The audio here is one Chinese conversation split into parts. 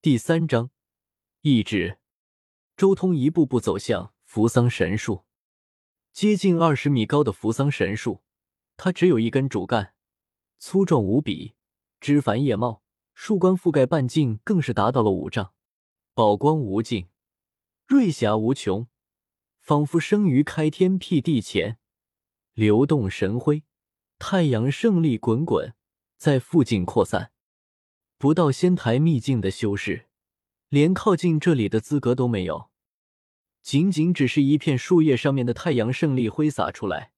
第三章，意志。周通一步步走向扶桑神树，接近二十米高的扶桑神树，它只有一根主干，粗壮无比，枝繁叶茂，树冠覆盖半径更是达到了五丈，宝光无尽，瑞霞无穷，仿佛生于开天辟地前，流动神辉，太阳胜利滚滚，在附近扩散。不到仙台秘境的修士，连靠近这里的资格都没有。仅仅只是一片树叶上面的太阳胜利挥洒出来，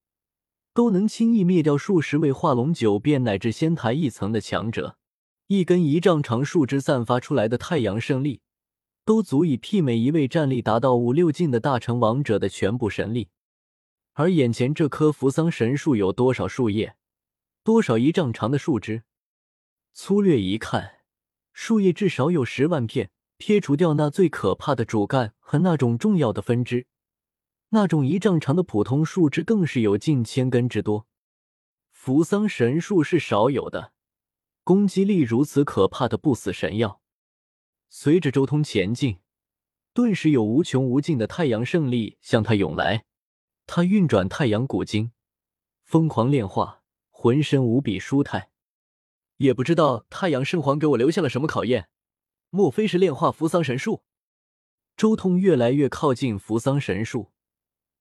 都能轻易灭掉数十位化龙九变乃至仙台一层的强者。一根一丈长树枝散发出来的太阳胜利，都足以媲美一位战力达到五六境的大成王者的全部神力。而眼前这棵扶桑神树有多少树叶，多少一丈长的树枝？粗略一看，树叶至少有十万片。撇除掉那最可怕的主干和那种重要的分支，那种一丈长的普通树枝更是有近千根之多。扶桑神树是少有的，攻击力如此可怕的不死神药。随着周通前进，顿时有无穷无尽的太阳胜利向他涌来。他运转太阳古经，疯狂炼化，浑身无比舒泰。也不知道太阳圣皇给我留下了什么考验。莫非是炼化扶桑神树？周通越来越靠近扶桑神树，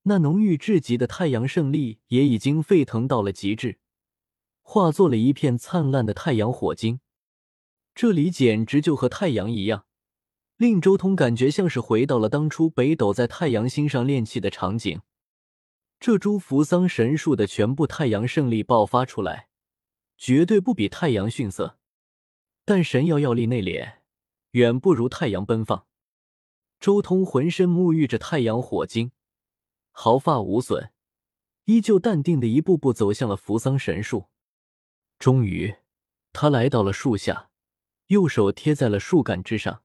那浓郁至极的太阳胜利也已经沸腾到了极致，化作了一片灿烂的太阳火晶。这里简直就和太阳一样，令周通感觉像是回到了当初北斗在太阳星上炼气的场景。这株扶桑神树的全部太阳胜利爆发出来，绝对不比太阳逊色，但神药药力内敛。远不如太阳奔放。周通浑身沐浴着太阳火晶，毫发无损，依旧淡定的一步步走向了扶桑神树。终于，他来到了树下，右手贴在了树干之上，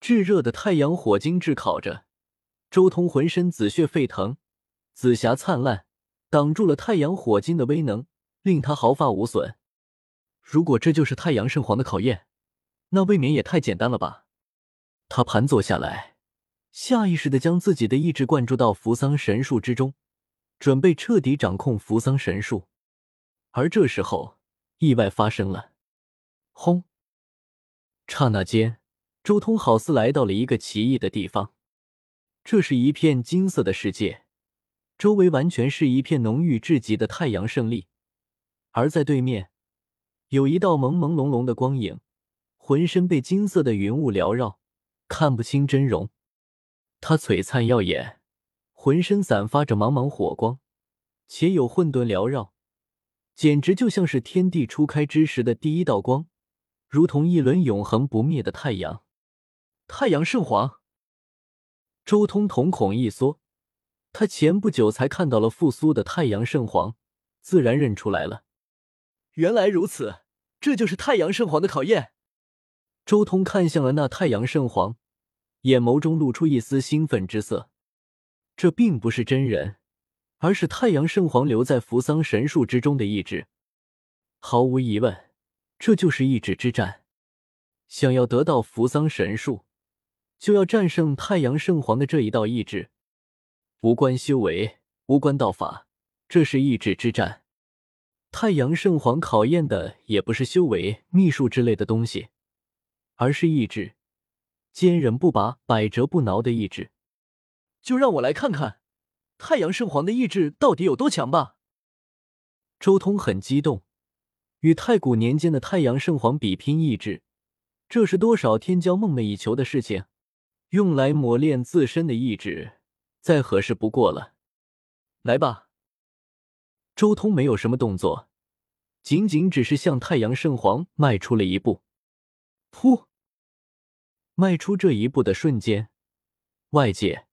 炙热的太阳火晶炙烤着周通，浑身紫血沸腾，紫霞灿烂，挡住了太阳火晶的威能，令他毫发无损。如果这就是太阳圣皇的考验。那未免也太简单了吧！他盘坐下来，下意识的将自己的意志灌注到扶桑神树之中，准备彻底掌控扶桑神树。而这时候，意外发生了。轰！刹那间，周通好似来到了一个奇异的地方。这是一片金色的世界，周围完全是一片浓郁至极的太阳胜利，而在对面，有一道朦朦胧胧的光影。浑身被金色的云雾缭绕，看不清真容。他璀璨耀眼，浑身散发着茫茫火光，且有混沌缭绕，简直就像是天地初开之时的第一道光，如同一轮永恒不灭的太阳。太阳圣皇，周通瞳孔一缩，他前不久才看到了复苏的太阳圣皇，自然认出来了。原来如此，这就是太阳圣皇的考验。周通看向了那太阳圣皇，眼眸中露出一丝兴奋之色。这并不是真人，而是太阳圣皇留在扶桑神树之中的意志。毫无疑问，这就是意志之战。想要得到扶桑神树，就要战胜太阳圣皇的这一道意志。无关修为，无关道法，这是意志之战。太阳圣皇考验的也不是修为、秘术之类的东西。而是意志，坚韧不拔、百折不挠的意志。就让我来看看，太阳圣皇的意志到底有多强吧。周通很激动，与太古年间的太阳圣皇比拼意志，这是多少天骄梦寐以求的事情，用来磨练自身的意志，再合适不过了。来吧。周通没有什么动作，仅仅只是向太阳圣皇迈出了一步。噗！迈出这一步的瞬间，外界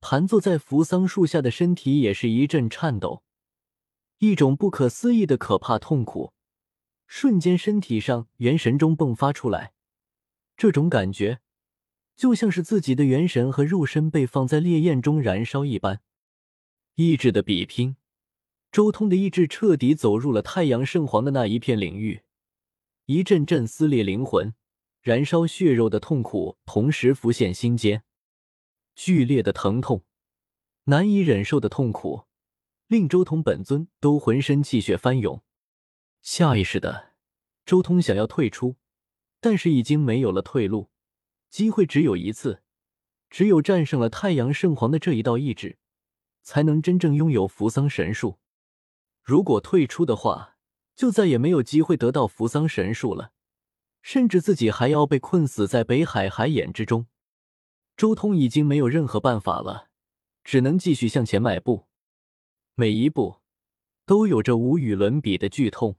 盘坐在扶桑树下的身体也是一阵颤抖，一种不可思议的可怕痛苦瞬间身体上元神中迸发出来。这种感觉就像是自己的元神和肉身被放在烈焰中燃烧一般。意志的比拼，周通的意志彻底走入了太阳圣皇的那一片领域。一阵阵撕裂灵魂，燃烧血肉的痛苦同时浮现心间，剧烈的疼痛，难以忍受的痛苦，令周通本尊都浑身气血翻涌。下意识的，周通想要退出，但是已经没有了退路，机会只有一次，只有战胜了太阳圣皇的这一道意志，才能真正拥有扶桑神术。如果退出的话，就再也没有机会得到扶桑神树了，甚至自己还要被困死在北海海眼之中。周通已经没有任何办法了，只能继续向前迈步，每一步都有着无与伦比的剧痛。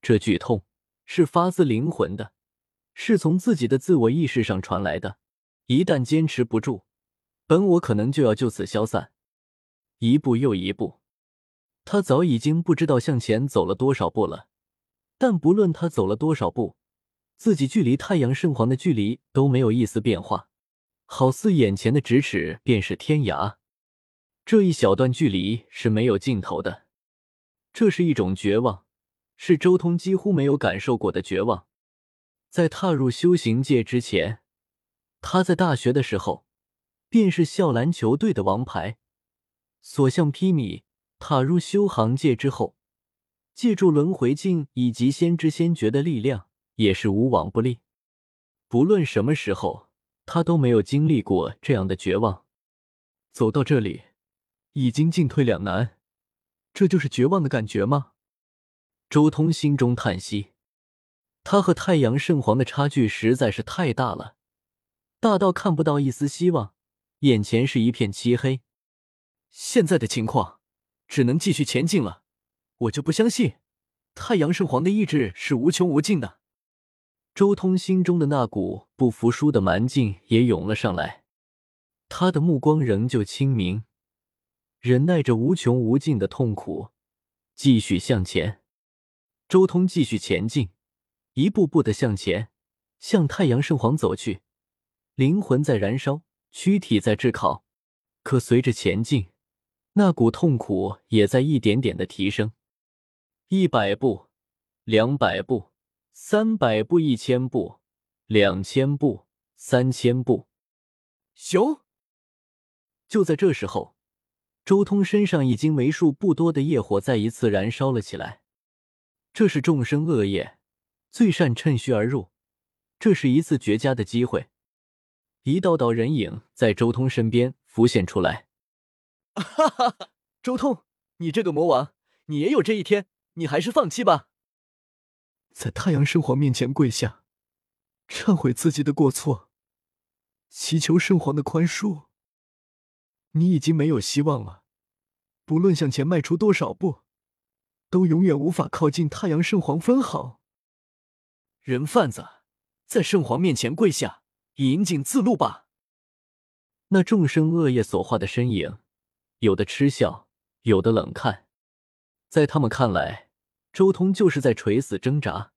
这剧痛是发自灵魂的，是从自己的自我意识上传来的。一旦坚持不住，本我可能就要就此消散。一步又一步。他早已经不知道向前走了多少步了，但不论他走了多少步，自己距离太阳圣皇的距离都没有一丝变化，好似眼前的咫尺便是天涯。这一小段距离是没有尽头的，这是一种绝望，是周通几乎没有感受过的绝望。在踏入修行界之前，他在大学的时候便是校篮球队的王牌，所向披靡。踏入修行界之后，借助轮回镜以及先知先觉的力量，也是无往不利。不论什么时候，他都没有经历过这样的绝望。走到这里，已经进退两难，这就是绝望的感觉吗？周通心中叹息，他和太阳圣皇的差距实在是太大了，大到看不到一丝希望，眼前是一片漆黑。现在的情况。只能继续前进了，我就不相信太阳圣皇的意志是无穷无尽的。周通心中的那股不服输的蛮劲也涌了上来，他的目光仍旧清明，忍耐着无穷无尽的痛苦，继续向前。周通继续前进，一步步的向前，向太阳圣皇走去。灵魂在燃烧，躯体在炙烤，可随着前进。那股痛苦也在一点点的提升，一百步，两百步，三百步，一千步，两千步，三千步。熊！就在这时候，周通身上已经为数不多的业火再一次燃烧了起来。这是众生恶业，最善趁虚而入。这是一次绝佳的机会。一道道人影在周通身边浮现出来。哈哈哈，周通，你这个魔王，你也有这一天，你还是放弃吧。在太阳圣皇面前跪下，忏悔自己的过错，祈求圣皇的宽恕。你已经没有希望了，不论向前迈出多少步，都永远无法靠近太阳圣皇分毫。人贩子，在圣皇面前跪下，引颈自戮吧。那众生恶业所化的身影。有的嗤笑，有的冷看，在他们看来，周通就是在垂死挣扎。